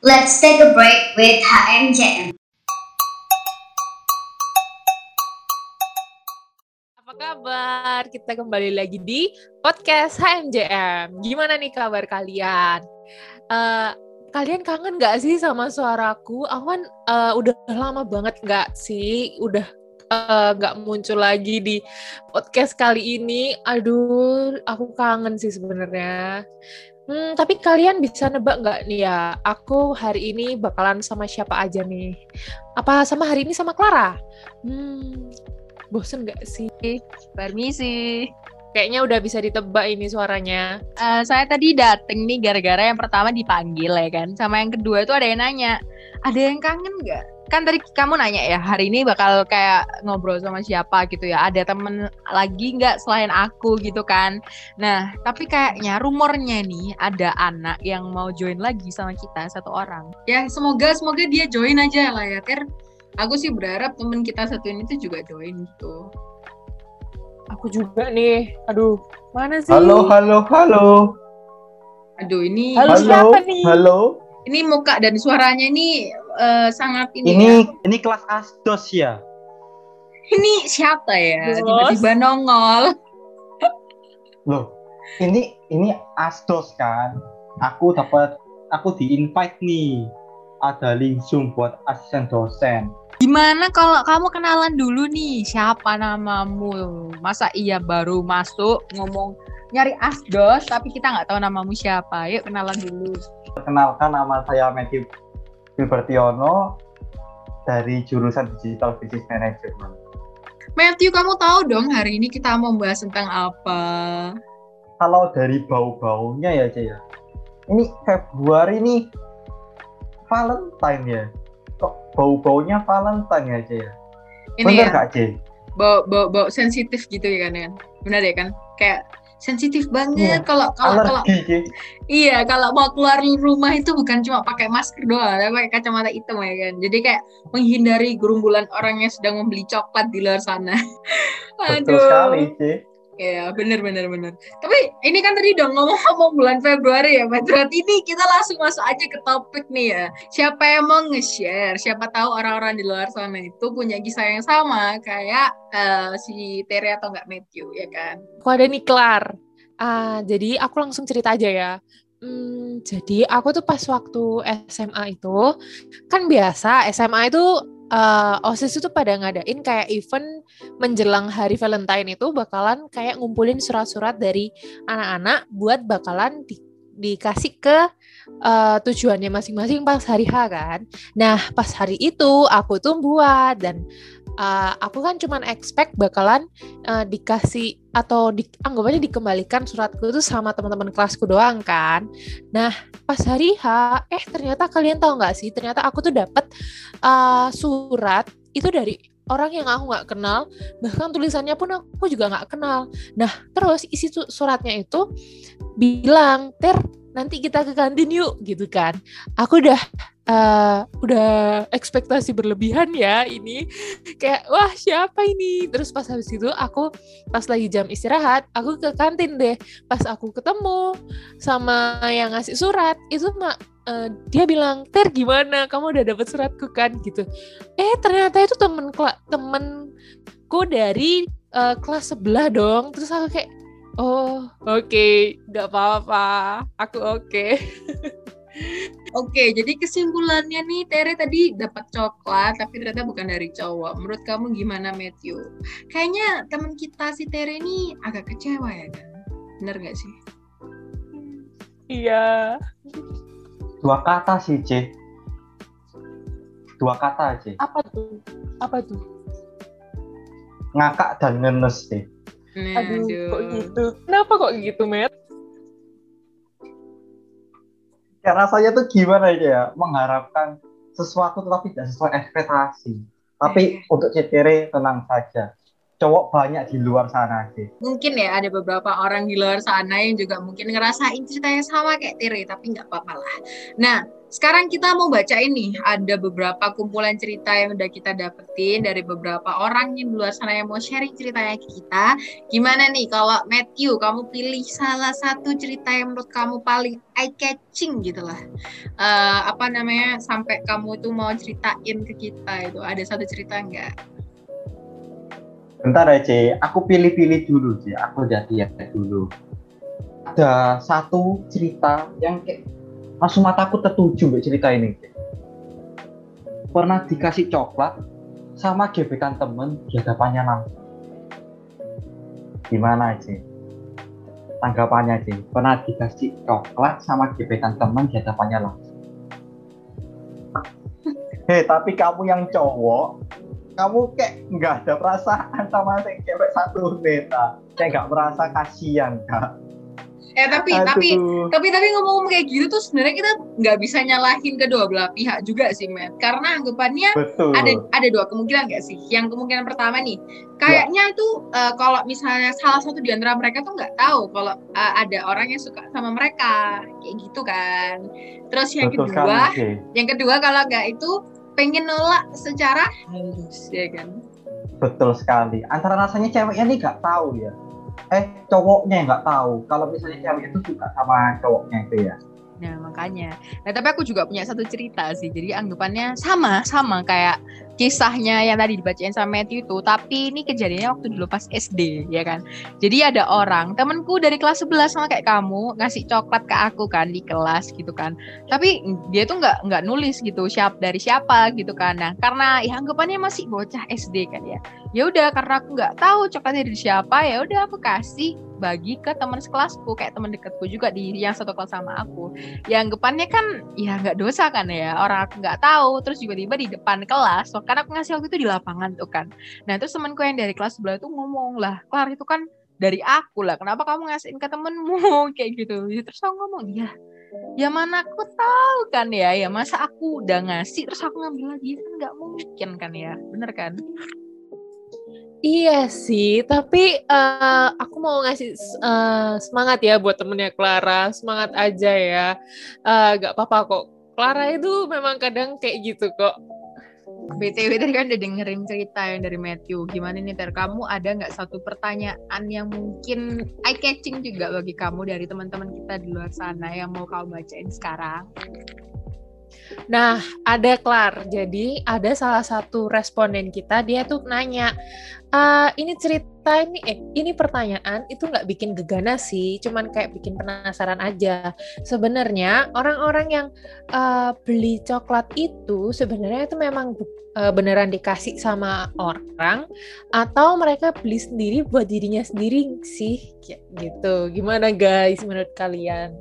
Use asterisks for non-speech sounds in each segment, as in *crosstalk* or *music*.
Let's take a break with HMJM. Apa kabar? Kita kembali lagi di podcast HMJM. Gimana nih kabar kalian? Uh, kalian kangen gak sih sama suaraku? Awan uh, udah lama banget gak sih? Udah uh, gak muncul lagi di podcast kali ini. Aduh, aku kangen sih sebenarnya. Hmm, tapi kalian bisa nebak nggak nih ya, aku hari ini bakalan sama siapa aja nih? Apa sama hari ini sama Clara? Hmm, bosen nggak sih? Permisi. Kayaknya udah bisa ditebak ini suaranya. Uh, saya tadi dateng nih gara-gara yang pertama dipanggil ya kan. Sama yang kedua itu ada yang nanya, ada yang kangen nggak? Kan tadi kamu nanya ya hari ini bakal kayak ngobrol sama siapa gitu ya. Ada temen lagi nggak selain aku gitu kan? Nah tapi kayaknya rumornya nih ada anak yang mau join lagi sama kita satu orang. Ya semoga semoga dia join aja lah ya ter. Aku sih berharap temen kita satu ini tuh juga join gitu. Aku juga nih. Aduh mana sih? Halo halo halo. Aduh ini halo, halo siapa nih? halo. Ini muka dan suaranya ini uh, sangat ini ini ya. ini kelas asdos ya ini siapa ya tiba-tiba nongol loh ini ini asdos kan aku dapat aku di invite nih ada link zoom buat asisten dosen Gimana kalau kamu kenalan dulu nih siapa namamu? Masa iya baru masuk ngomong nyari asdos tapi kita nggak tahu namamu siapa. Yuk kenalan dulu. Perkenalkan nama saya Matthew Gilbertiono dari jurusan Digital Business Management. Matthew, kamu tahu dong hari ini kita mau bahas tentang apa? Kalau dari bau-baunya ya, Cek ya. Ini Februari ini Valentine ya. Kok bau-baunya Valentine ya, Cek ya? Ini Bener ya, gak, Cek? Bau, bau, bau sensitif gitu ya kan ya? Benar ya kan? Kayak sensitif banget. Kalau kalau kalau iya kalau mau keluar rumah itu bukan cuma pakai masker doang tapi pakai kacamata hitam ya kan. Jadi kayak menghindari gerumbulan orang yang sedang membeli coklat di luar sana. *laughs* Aduh. betul sekali sih Ya, bener bener bener. Tapi ini kan tadi dong ngomong-ngomong bulan Februari ya, Berarti ini kita langsung masuk aja ke topik nih ya. Siapa yang mau nge-share? Siapa tahu orang-orang di luar sana itu punya kisah yang sama kayak uh, si Tere atau enggak Matthew ya kan? Aku ada nih Klar. Uh, jadi aku langsung cerita aja ya. Hmm, jadi aku tuh pas waktu SMA itu kan biasa SMA itu uh, OSIS itu pada ngadain kayak event menjelang hari Valentine itu bakalan kayak ngumpulin surat-surat dari anak-anak buat bakalan di, dikasih ke uh, tujuannya masing-masing pas hari H kan. Nah pas hari itu aku tuh buat dan uh, aku kan cuman expect bakalan uh, dikasih atau di, anggap aja dikembalikan suratku itu sama teman-teman kelasku doang kan. Nah pas hari H, eh ternyata kalian tahu nggak sih? Ternyata aku tuh dapat uh, surat itu dari orang yang aku nggak kenal, bahkan tulisannya pun aku juga nggak kenal. Nah terus isi suratnya itu bilang ter nanti kita ke kantin yuk gitu kan. Aku udah uh, udah ekspektasi berlebihan ya ini. Kayak wah siapa ini? Terus pas habis itu aku pas lagi jam istirahat aku ke kantin deh. Pas aku ketemu sama yang ngasih surat itu mak uh, dia bilang ter gimana? Kamu udah dapat suratku kan? Gitu. Eh ternyata itu temen temenku dari uh, kelas sebelah dong. Terus aku kayak oh oke okay. nggak apa-apa aku oke okay. *laughs* Oke, jadi kesimpulannya nih Tere tadi dapat coklat tapi ternyata bukan dari cowok. Menurut kamu gimana Matthew? Kayaknya teman kita si Tere ini agak kecewa ya kan? Bener gak sih? Iya. Dua kata sih, C. Dua kata, C. Apa tuh? Apa tuh? Ngakak dan ngenes, Aduh, Aduh, kok gitu? Kenapa kok gitu, Matt? ya rasanya tuh gimana ya mengharapkan sesuatu tetapi tidak sesuai ekspektasi tapi eh. untuk CTR tenang saja cowok banyak di luar sana sih. Mungkin ya ada beberapa orang di luar sana yang juga mungkin ngerasain cerita yang sama kayak Tiri, tapi nggak apa-apa lah. Nah, sekarang kita mau baca ini ada beberapa kumpulan cerita yang udah kita dapetin dari beberapa orang yang di luar sana yang mau sharing ceritanya ke kita. Gimana nih kalau Matthew, kamu pilih salah satu cerita yang menurut kamu paling eye catching gitu lah. Eh, apa namanya sampai kamu tuh mau ceritain ke kita itu ada satu cerita nggak? Bentar C. Aku pilih-pilih dulu, C. Aku jadi ya dulu. Ada satu cerita yang kayak langsung mataku tertuju mbak cerita ini. Pernah dikasih coklat sama gebetan temen di hadapannya langsung. Gimana, C? Tanggapannya, C. Pernah dikasih coklat sama gebetan temen di hadapannya langsung. *laughs* Hei, tapi kamu yang cowok, kamu kayak nggak ada perasaan sama si cewek satu beta kayak nggak merasa kasihan kak. Eh tapi tapi Aduh. tapi tapi ngomong kayak gitu tuh sebenarnya kita nggak bisa nyalahin kedua belah pihak juga sih Matt karena anggapannya betul. ada ada dua kemungkinan nggak sih? Yang kemungkinan pertama nih kayaknya itu eh, kalau misalnya salah satu di antara mereka tuh nggak tahu kalau eh, ada orang yang suka sama mereka kayak gitu kan. Terus yang betul kedua sih. yang kedua kalau nggak itu pengen nolak secara halus ya kan? Betul sekali. Antara rasanya ceweknya nih nggak tahu ya. Eh cowoknya nggak tahu. Kalau misalnya cewek itu suka sama cowoknya itu ya. Nah makanya. Nah tapi aku juga punya satu cerita sih. Jadi anggapannya sama sama kayak kisahnya yang tadi dibacain sama Matthew itu. Tapi ini kejadiannya waktu dulu pas SD ya kan. Jadi ada orang temenku dari kelas 11 sama kayak kamu ngasih coklat ke aku kan di kelas gitu kan. Tapi dia tuh nggak nggak nulis gitu siap dari siapa gitu kan. Nah karena ya anggapannya masih bocah SD kan ya. Ya udah karena aku nggak tahu coklatnya dari siapa ya udah aku kasih bagi ke teman sekelasku kayak teman dekatku juga di yang satu kelas sama aku ya anggapannya kan ya nggak dosa kan ya orang aku nggak tahu terus juga tiba di depan kelas so, karena aku ngasih waktu itu di lapangan tuh kan nah terus temanku yang dari kelas sebelah itu ngomong lah Klar itu kan dari aku lah kenapa kamu ngasihin ke temenmu *laughs* kayak gitu Ya, terus aku ngomong ya ya mana aku tahu kan ya ya masa aku udah ngasih terus aku ngambil lagi kan nggak mungkin kan ya bener kan Iya sih, tapi eh, aku mau ngasih eh, semangat ya buat temennya Clara, semangat aja ya. Eh, gak apa-apa kok. Clara itu memang kadang kayak gitu kok. BTW tadi kan udah dengerin cerita yang dari Matthew. Gimana nih Ter? Kamu ada nggak satu pertanyaan yang mungkin eye catching juga bagi kamu dari teman-teman kita di luar sana yang mau kamu bacain sekarang? Nah, ada Clar. Jadi ada salah satu responden kita, dia tuh nanya, "Ah, ini cerita ini, eh, ini pertanyaan itu nggak bikin gegana sih, cuman kayak bikin penasaran aja. Sebenarnya orang-orang yang eh, beli coklat itu sebenarnya itu memang eh, beneran dikasih sama orang atau mereka beli sendiri buat dirinya sendiri sih, gitu. Gimana guys menurut kalian?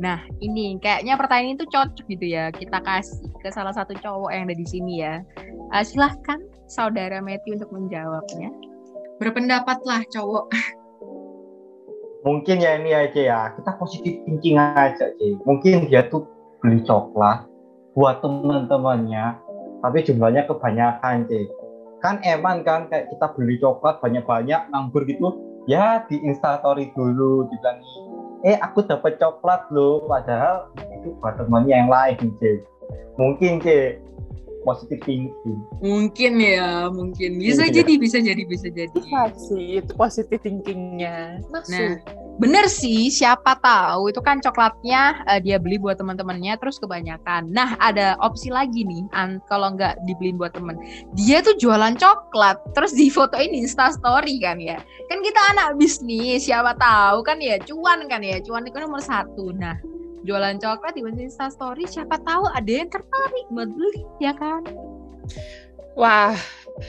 Nah, ini kayaknya pertanyaan itu cocok gitu ya. Kita kasih ke salah satu cowok yang ada di sini ya. Eh, silahkan saudara Matthew untuk menjawabnya. Berpendapatlah cowok. *laughs* Mungkin ya ini aja ya. Kita positif thinking aja sih mungkin dia tuh beli coklat buat teman-temannya tapi jumlahnya kebanyakan sih kan eman kan kayak kita beli coklat banyak-banyak nganggur gitu. Ya di instastory dulu dibilang eh aku dapat coklat loh padahal itu buat temannya yang lain sih mungkin sih positif thinking mungkin ya mungkin bisa Iya. jadi bisa jadi bisa jadi sih, itu positive thinkingnya. Nah. Bener sih, siapa tahu itu kan coklatnya eh, dia beli buat teman-temannya terus kebanyakan. Nah, ada opsi lagi nih, an- kalau nggak dibeliin buat temen. Dia tuh jualan coklat, terus di fotoin di Insta story kan ya. Kan kita anak bisnis, siapa tahu kan ya cuan kan ya, cuan itu nomor satu. Nah, jualan coklat di Insta story, siapa tahu ada yang tertarik buat beli, ya kan? Wah,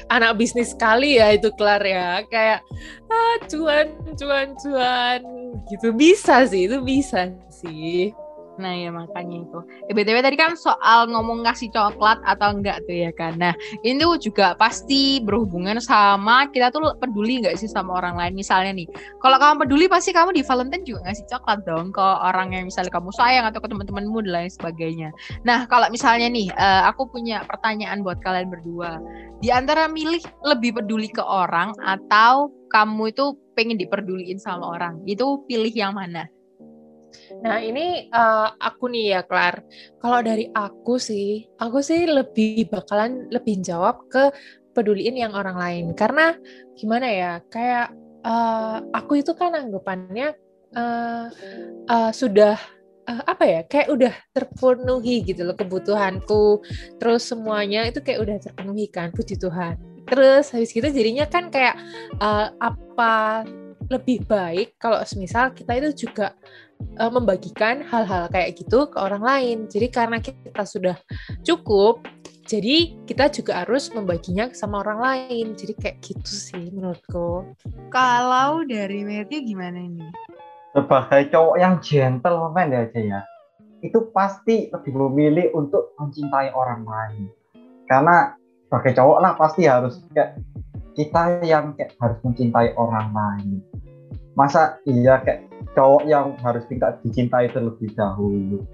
anak bisnis sekali ya itu Klar ya. Kayak ah cuan, cuan, cuan gitu. Bisa sih, itu bisa sih. Nah ya makanya itu. Eh, BTW tadi kan soal ngomong ngasih coklat atau enggak tuh ya kan. Nah ini tuh juga pasti berhubungan sama kita tuh peduli nggak sih sama orang lain. Misalnya nih, kalau kamu peduli pasti kamu di Valentine juga ngasih coklat dong ke orang yang misalnya kamu sayang atau ke teman-temanmu dan lain sebagainya. Nah kalau misalnya nih, uh, aku punya pertanyaan buat kalian berdua. Di antara milih lebih peduli ke orang atau kamu itu pengen diperduliin sama orang, itu pilih yang mana? Nah ini uh, aku nih ya Klar. Kalau dari aku sih, aku sih lebih bakalan lebih jawab ke peduliin yang orang lain. Karena gimana ya, kayak uh, aku itu kan anggapannya uh, uh, sudah uh, apa ya, kayak udah terpenuhi gitu loh kebutuhanku. Terus semuanya itu kayak udah terpenuhi kan, puji Tuhan. Terus habis gitu jadinya kan kayak uh, apa lebih baik kalau misal kita itu juga uh, membagikan hal-hal kayak gitu ke orang lain. Jadi karena kita sudah cukup, jadi kita juga harus membaginya sama orang lain. Jadi kayak gitu sih menurutku. Kalau dari Matthew gimana ini? Sebagai cowok yang gentleman ya aja ya, itu pasti lebih memilih untuk mencintai orang lain. Karena sebagai cowok lah pasti harus kayak kita yang kayak harus mencintai orang lain. Masa iya kayak cowok yang harus minta dicintai terlebih dahulu.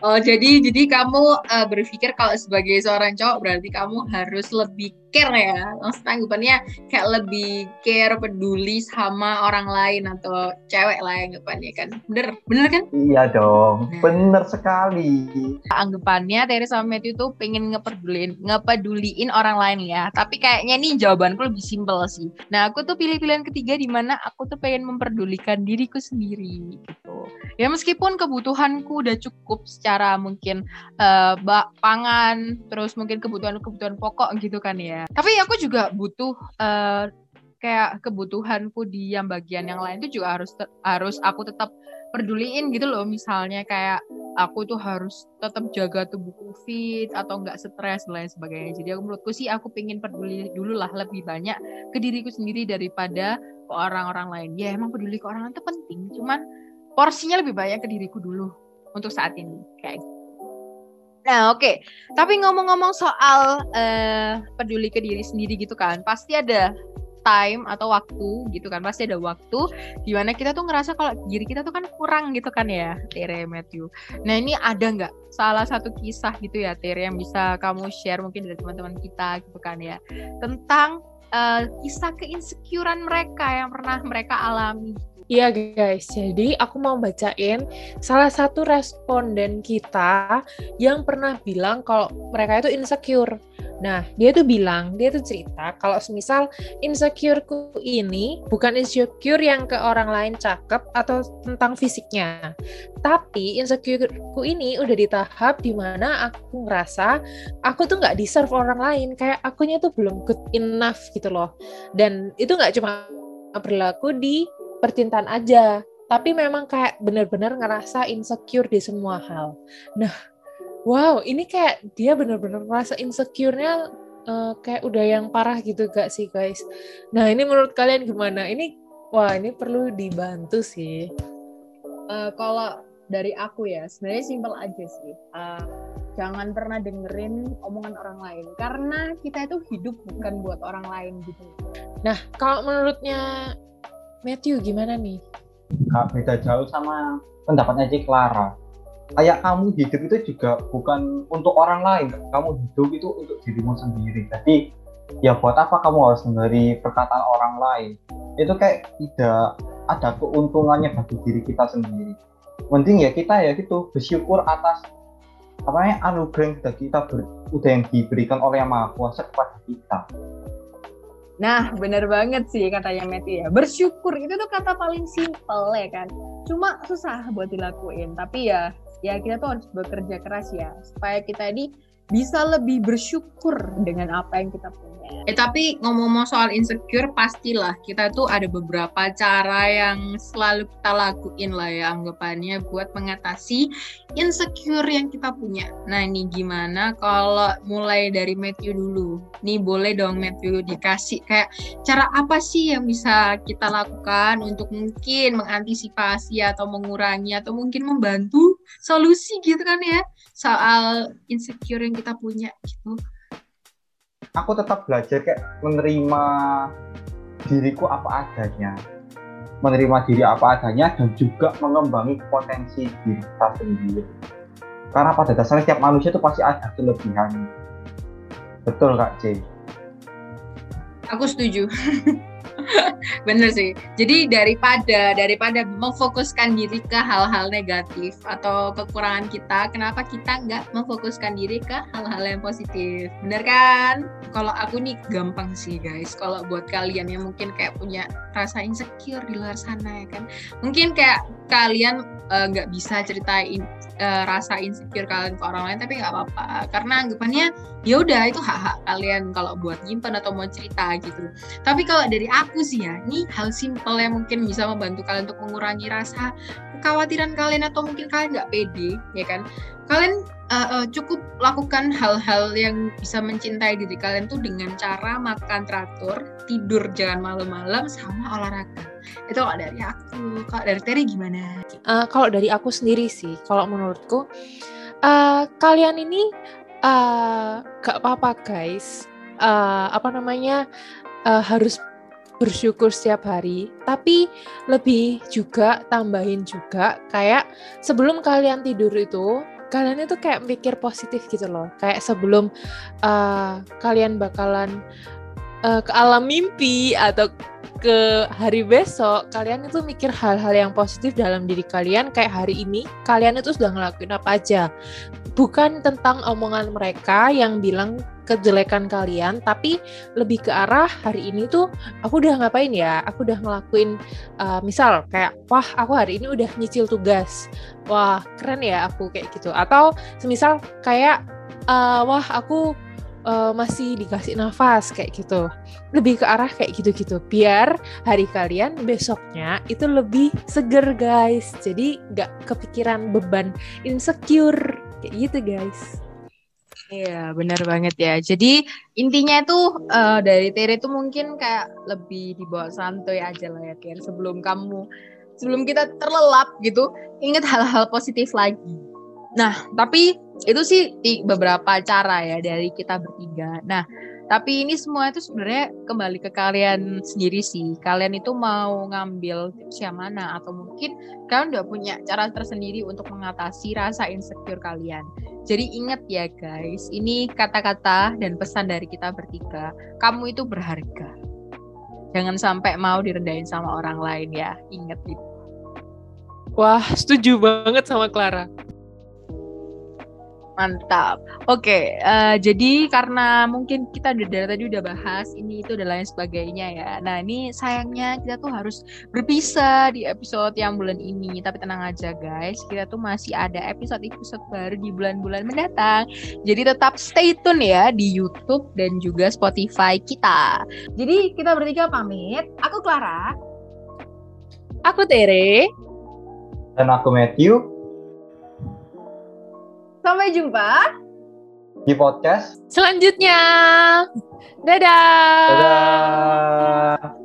Oh jadi jadi kamu uh, berpikir kalau sebagai seorang cowok berarti kamu harus lebih care ya. Maksud anggapannya kayak lebih care peduli sama orang lain atau cewek lah anggapannya kan. Bener bener kan? Iya dong nah. bener sekali. Anggapannya dari sama Matthew tuh pengen ngepeduliin ngepeduliin orang lain ya. Tapi kayaknya nih jawabanku lebih simpel sih. Nah aku tuh pilih pilihan ketiga di mana aku tuh pengen memperdulikan diriku sendiri gitu. Ya meskipun kebutuhanku udah cukup secara mungkin uh, pangan terus mungkin kebutuhan kebutuhan pokok gitu kan ya tapi aku juga butuh uh, kayak kebutuhanku di yang bagian yang lain itu juga harus harus aku tetap peduliin gitu loh. Misalnya kayak aku tuh harus tetap jaga tubuhku fit atau enggak stres dan lain sebagainya. Jadi aku menurutku sih aku pengen peduli dulu lah lebih banyak ke diriku sendiri daripada ke orang-orang lain. Ya emang peduli ke orang lain itu penting cuman porsinya lebih banyak ke diriku dulu untuk saat ini kayak gitu. Nah, oke. Okay. Tapi ngomong-ngomong soal uh, peduli ke diri sendiri gitu kan, pasti ada time atau waktu gitu kan pasti ada waktu di mana kita tuh ngerasa kalau diri kita tuh kan kurang gitu kan ya Tere Matthew nah ini ada nggak salah satu kisah gitu ya Tere yang bisa kamu share mungkin dari teman-teman kita gitu kan ya tentang uh, kisah keinsecurean mereka yang pernah mereka alami Iya guys, jadi aku mau bacain salah satu responden kita yang pernah bilang kalau mereka itu insecure. Nah, dia tuh bilang, dia tuh cerita kalau semisal insecureku ini bukan insecure yang ke orang lain cakep atau tentang fisiknya. Tapi insecureku ini udah di tahap di mana aku ngerasa aku tuh nggak deserve orang lain. Kayak akunya tuh belum good enough gitu loh. Dan itu nggak cuma berlaku di percintaan aja. Tapi memang kayak benar-benar ngerasa insecure di semua hal. Nah wow ini kayak dia benar-benar ngerasa insecure-nya uh, kayak udah yang parah gitu gak sih guys? Nah ini menurut kalian gimana? Ini wah ini perlu dibantu sih. Uh, kalau dari aku ya sebenarnya simpel aja sih. Uh, jangan pernah dengerin omongan orang lain. Karena kita itu hidup bukan buat orang lain gitu. Nah kalau menurutnya Matthew gimana nih? Gak beda jauh sama pendapatnya Cik Clara. Kayak kamu hidup itu juga bukan untuk orang lain. Kamu hidup itu untuk dirimu sendiri. Jadi ya buat apa kamu harus mendengar perkataan orang lain? Itu kayak tidak ada keuntungannya bagi diri kita sendiri. Mending ya kita ya gitu bersyukur atas apa ya anugerah yang kita ber, udah yang diberikan oleh yang maha kuasa kepada kita Nah, bener banget sih katanya Meti ya. Bersyukur itu tuh kata paling simpel ya kan. Cuma susah buat dilakuin. Tapi ya, ya kita tuh harus bekerja keras ya supaya kita ini bisa lebih bersyukur dengan apa yang kita punya. Eh tapi ngomong-ngomong soal insecure pastilah kita tuh ada beberapa cara yang selalu kita lakuin lah ya anggapannya buat mengatasi insecure yang kita punya. Nah ini gimana kalau mulai dari Matthew dulu? Nih boleh dong Matthew dikasih kayak cara apa sih yang bisa kita lakukan untuk mungkin mengantisipasi atau mengurangi atau mungkin membantu solusi gitu kan ya soal insecure yang kita punya gitu aku tetap belajar kayak menerima diriku apa adanya menerima diri apa adanya dan juga mengembangi potensi diri kita sendiri. Karena pada dasarnya setiap manusia itu pasti ada kelebihan betul kak C aku setuju *laughs* *laughs* Bener sih. Jadi daripada daripada memfokuskan diri ke hal-hal negatif atau kekurangan kita, kenapa kita nggak memfokuskan diri ke hal-hal yang positif? Bener kan? Kalau aku nih gampang sih guys. Kalau buat kalian yang mungkin kayak punya rasa insecure di luar sana ya kan, mungkin kayak kalian eh, nggak uh, bisa ceritain uh, rasa insecure kalian ke orang lain, tapi nggak apa-apa. Karena anggapannya ya udah itu hak-hak kalian kalau buat nyimpan atau mau cerita gitu. Tapi kalau dari aku sih ya, ini hal simpel yang mungkin bisa membantu kalian untuk mengurangi rasa kekhawatiran kalian atau mungkin kalian nggak pede, ya kan? Kalian uh, uh, cukup lakukan hal-hal yang bisa mencintai diri kalian tuh dengan cara makan teratur, tidur jangan malam-malam, sama olahraga. Itu kalau dari aku. Kalau dari Terry gimana? Uh, kalau dari aku sendiri sih, kalau menurutku uh, kalian ini uh, gak apa-apa guys. Uh, apa namanya uh, harus bersyukur setiap hari, tapi lebih juga tambahin juga kayak sebelum kalian tidur itu kalian itu kayak mikir positif gitu loh. Kayak sebelum uh, kalian bakalan uh, ke alam mimpi atau ke hari besok, kalian itu mikir hal-hal yang positif dalam diri kalian kayak hari ini kalian itu sudah ngelakuin apa aja. Bukan tentang omongan mereka yang bilang kejelekan kalian tapi lebih ke arah hari ini tuh aku udah ngapain ya? Aku udah ngelakuin uh, misal kayak wah aku hari ini udah nyicil tugas. Wah keren ya aku kayak gitu. Atau semisal kayak uh, wah aku uh, masih dikasih nafas kayak gitu lebih ke arah kayak gitu-gitu biar hari kalian besoknya itu lebih seger guys jadi nggak kepikiran beban insecure kayak gitu guys Iya, benar banget ya. Jadi intinya itu uh, dari Tere itu mungkin kayak lebih dibawa santuy aja lah ya, Tere. Sebelum kamu, sebelum kita terlelap gitu, ingat hal-hal positif lagi. Nah, tapi itu sih beberapa cara ya dari kita bertiga. Nah, tapi ini semua itu sebenarnya kembali ke kalian sendiri sih. Kalian itu mau ngambil tips yang mana atau mungkin kalian udah punya cara tersendiri untuk mengatasi rasa insecure kalian. Jadi ingat ya guys, ini kata-kata dan pesan dari kita bertiga. Kamu itu berharga. Jangan sampai mau direndahin sama orang lain ya. Ingat itu. Wah, setuju banget sama Clara. Mantap. Oke, okay, uh, eh, jadi karena mungkin kita udah dari tadi udah bahas ini itu dan lain sebagainya ya. Nah ini sayangnya kita tuh harus berpisah di episode yang bulan ini. Tapi tenang aja guys, kita tuh masih ada episode-episode baru di bulan-bulan mendatang. Jadi tetap stay tune ya di YouTube dan juga Spotify kita. Jadi kita bertiga pamit. Aku Clara. Aku Tere. Dan aku Matthew. Sampai jumpa di podcast selanjutnya. Dadah. Dadah.